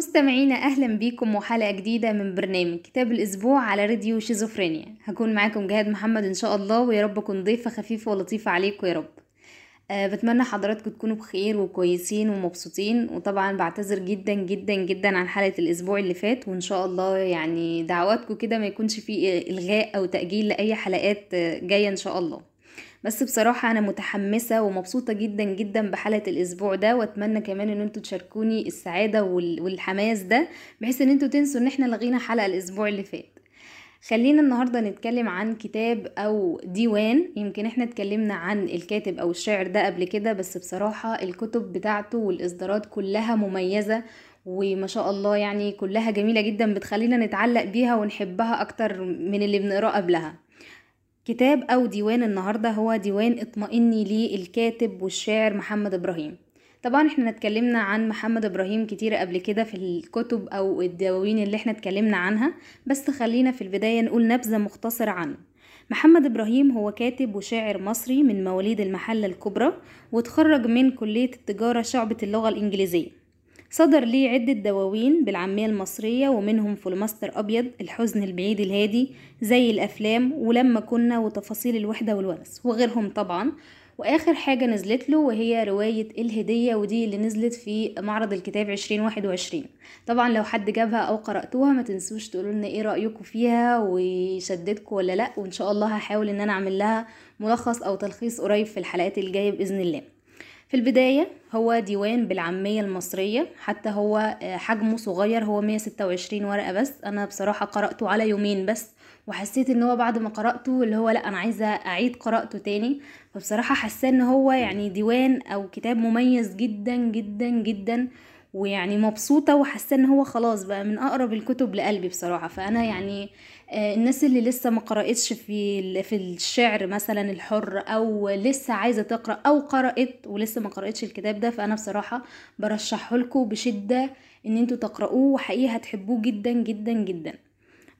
مستمعينا أهلا بيكم وحلقة جديدة من برنامج كتاب الأسبوع على راديو شيزوفرينيا. هكون معاكم جهاد محمد إن شاء الله ويا رب أكون ضيفة خفيفة ولطيفة عليكم يا رب. أه بتمنى حضراتكم تكونوا بخير وكويسين ومبسوطين وطبعا بعتذر جدا جدا جدا عن حلقة الأسبوع اللي فات وإن شاء الله يعني دعواتكم كده ما يكونش في إلغاء أو تأجيل لأي حلقات جاية إن شاء الله. بس بصراحة أنا متحمسة ومبسوطة جدا جدا بحلقة الأسبوع ده وأتمنى كمان إن أنتوا تشاركوني السعادة والحماس ده بحيث إن أنتوا تنسوا إن إحنا لغينا حلقة الأسبوع اللي فات. خلينا النهاردة نتكلم عن كتاب أو ديوان. يمكن إحنا اتكلمنا عن الكاتب أو الشاعر ده قبل كده بس بصراحة الكتب بتاعته والإصدارات كلها مميزة وما شاء الله يعني كلها جميلة جدا بتخلينا نتعلق بيها ونحبها أكتر من اللي بنقراه قبلها. كتاب أو ديوان النهاردة هو ديوان اطمئني لي الكاتب والشاعر محمد إبراهيم. طبعا إحنا اتكلمنا عن محمد إبراهيم كتير قبل كده في الكتب أو الدواوين اللي إحنا اتكلمنا عنها بس خلينا في البداية نقول نبذة مختصرة عنه. محمد إبراهيم هو كاتب وشاعر مصري من مواليد المحلة الكبرى وتخرج من كلية التجارة شعبة اللغة الإنجليزية. صدر ليه عدة دواوين بالعامية المصرية ومنهم فيلم استر أبيض الحزن البعيد الهادي زي الأفلام ولما كنا وتفاصيل الوحدة والونس وغيرهم طبعا. وآخر حاجة نزلت له وهي رواية الهدية ودي اللي نزلت في معرض الكتاب 2021 طبعا لو حد جابها أو قرأتوها ما تنسوش تقولوا لنا إيه رأيكم فيها وشدتكم ولا لأ. وإن شاء الله هحاول إن أنا أعمل لها ملخص أو تلخيص قريب في الحلقات الجاية بإذن الله. في البداية هو ديوان بالعامية المصرية حتى هو حجمه صغير هو 126 ورقة بس. أنا بصراحة قرأته على يومين بس وحسيت إن هو بعد ما قرأته اللي هو لأ أنا عايزة أعيد قراءته تاني. فبصراحة حاسة إن هو يعني ديوان أو كتاب مميز جدا جدا جدا. ويعني مبسوطة وحاسة إن هو خلاص بقى من أقرب الكتب لقلبي بصراحة. فأنا يعني الناس اللي لسه ما قرأتش في في الشعر مثلا الحر أو لسه عايزة تقرأ أو قرأت ولسه ما قرأتش الكتاب ده فأنا بصراحة برشحه لكم بشدة إن أنتوا تقرأوه وحقيقي هتحبوه جدا جدا جدا.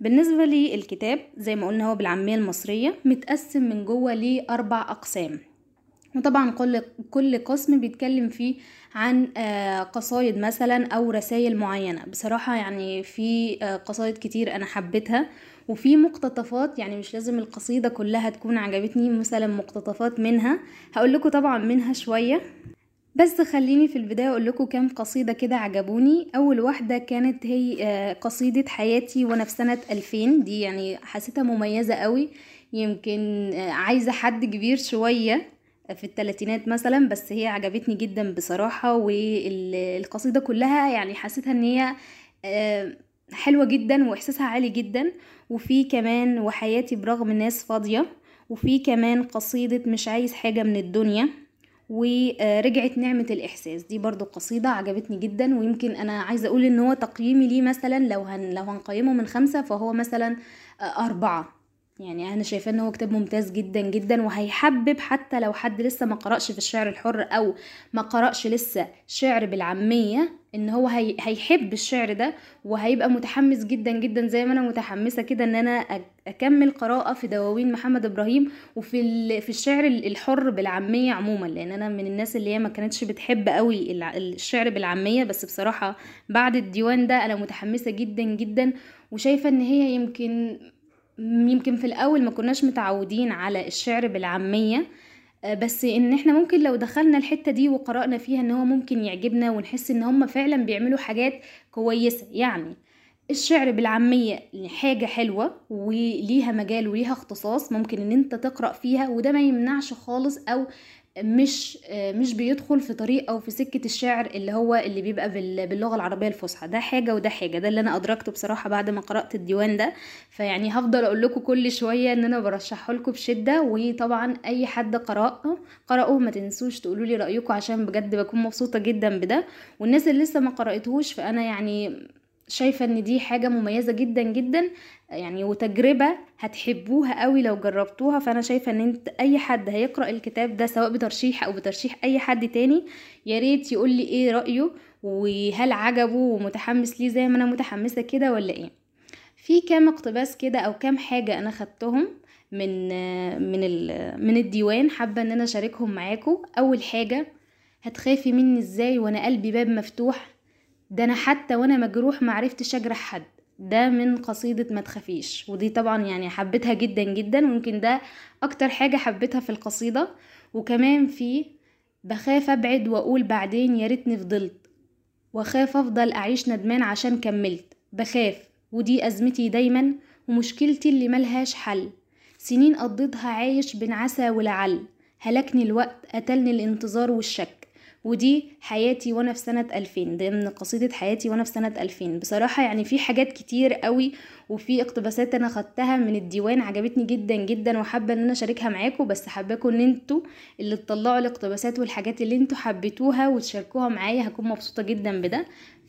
بالنسبة للكتاب زي ما قلنا هو بالعامية المصرية متقسم من جوه لأربع أقسام. وطبعا كل كل قسم بيتكلم فيه عن قصايد مثلا أو رسائل معينة. بصراحة يعني في قصايد كتير أنا حبيتها وفي مقتطفات يعني مش لازم القصيدة كلها تكون عجبتني مثلا مقتطفات منها. هقول لكم طبعا منها شوية. بس خليني في البداية أقول لكم كام قصيدة كده عجبوني. أول واحدة كانت هي قصيدة حياتي وأنا في سنة 2000 دي يعني حسيتها مميزة قوي. يمكن عايزة حد كبير شوية. في الثلاثينات مثلا بس هي عجبتني جدا بصراحة والقصيدة كلها يعني حسيتها إن هي حلوة جدا وإحساسها عالي جدا. وفي كمان وحياتي برغم الناس فاضية وفي كمان قصيدة مش عايز حاجة من الدنيا ورجعت نعمة الإحساس. دي برضو قصيدة عجبتني جدا ويمكن أنا عايزة أقول إن هو تقييمي ليه مثلا لو هن لو هنقيمه من خمسة فهو مثلا أربعة. يعني أنا شايفاه إن هو كتاب ممتاز جدا جدا وهيحبب حتى لو حد لسه ما قرأش في الشعر الحر أو ما قرأش لسه شعر بالعامية إن هو هي هيحب الشعر ده وهيبقى متحمس جدا جدا زي ما أنا متحمسة كده إن أنا أكمل قراءة في دواوين محمد إبراهيم وفي في الشعر الحر بالعامية عموما لأن أنا من الناس اللي هي ما كانتش بتحب قوي الشعر بالعامية بس بصراحة بعد الديوان ده أنا متحمسة جدا جدا وشايفة إن هي يمكن يمكن في الأول ما كناش متعودين على الشعر بالعامية بس إن إحنا ممكن لو دخلنا الحتة دي وقرأنا فيها إن هو ممكن يعجبنا ونحس إن هم فعلا بيعملوا حاجات كويسة يعني الشعر بالعامية حاجة حلوة وليها مجال وليها اختصاص ممكن إن أنت تقرأ فيها وده ما يمنعش خالص أو مش مش بيدخل في طريق أو في سكة الشعر اللي هو اللي بيبقى باللغة العربية الفصحى. ده حاجة وده حاجة. ده اللي أنا أدركته بصراحة بعد ما قرأت الديوان ده. فيعني هفضل أقول لكم كل شوية إن أنا برشحه لكم بشدة. وطبعا أي حد قرأه قرأوه ما تنسوش تقولوا لي رأيكم عشان بجد بكون مبسوطة جدا بده. والناس اللي لسه ما قرأتهوش فأنا يعني شايفة إن دي حاجة مميزة جدا جدا يعني وتجربة هتحبوها قوي لو جربتوها. فأنا شايفة إن أنت أي حد هيقرأ الكتاب ده سواء بترشيح أو بترشيح أي حد تاني يا ريت يقول لي إيه رأيه وهل عجبه ومتحمس ليه زي ما أنا متحمسة كده ولا إيه. في كام اقتباس كده أو كام حاجة أنا خدتهم من من من الديوان حابة إن أنا أشاركهم معاكم أول حاجة هتخافي مني إزاي وأنا قلبي باب مفتوح؟ ده أنا حتى وأنا مجروح معرفتش أجرح حد. ده من قصيدة ما تخافيش. ودي طبعا يعني حبيتها جدا جدا ويمكن ده أكتر حاجة حبيتها في القصيدة. وكمان في بخاف أبعد وأقول بعدين يا ريتني فضلت. وأخاف أفضل أعيش ندمان عشان كملت. بخاف. ودي أزمتي دايما ومشكلتي اللي ملهاش حل. سنين قضيتها عايش بين عسى ولعل. هلكني الوقت قتلني الانتظار والشك. ودي حياتي وأنا في سنة 2000 ده من قصيدة حياتي وأنا في سنة 2000 بصراحة يعني في حاجات كتير قوي وفي اقتباسات أنا خدتها من الديوان عجبتني جدا جدا وحابة إن أنا أشاركها معاكم بس حباكم إن أنتوا اللي تطلعوا الاقتباسات والحاجات اللي أنتوا حبيتوها وتشاركوها معايا هكون مبسوطة جدا بده.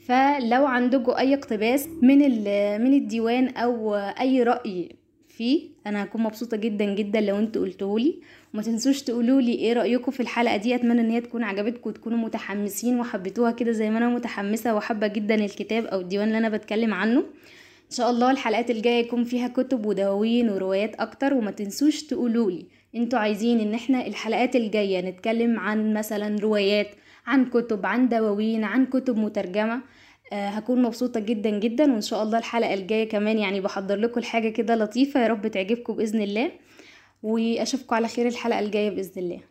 فلو عندكم أي اقتباس من من الديوان أو أي رأي فيه. أنا هكون مبسوطة جدا جدا لو أنتوا قلتولي وما تنسوش تقولولي إيه رأيكم في الحلقة دي. أتمنى إن هي تكون عجبتكم وتكونوا متحمسين وحبيتوها كده زي ما أنا متحمسة وحابة جدا الكتاب أو الديوان اللي أنا بتكلم عنه. إن شاء الله الحلقات الجاية يكون فيها كتب ودواوين وروايات أكتر. وما تنسوش تقولولي أنتوا عايزين إن إحنا الحلقات الجاية نتكلم عن مثلا روايات عن كتب عن دواوين عن كتب مترجمة. هكون مبسوطة جدا جدا وإن شاء الله الحلقة الجاية كمان يعني بحضر لكم الحاجة كده لطيفة يا رب تعجبكم بإذن الله. وأشوفكم على خير الحلقة الجاية بإذن الله.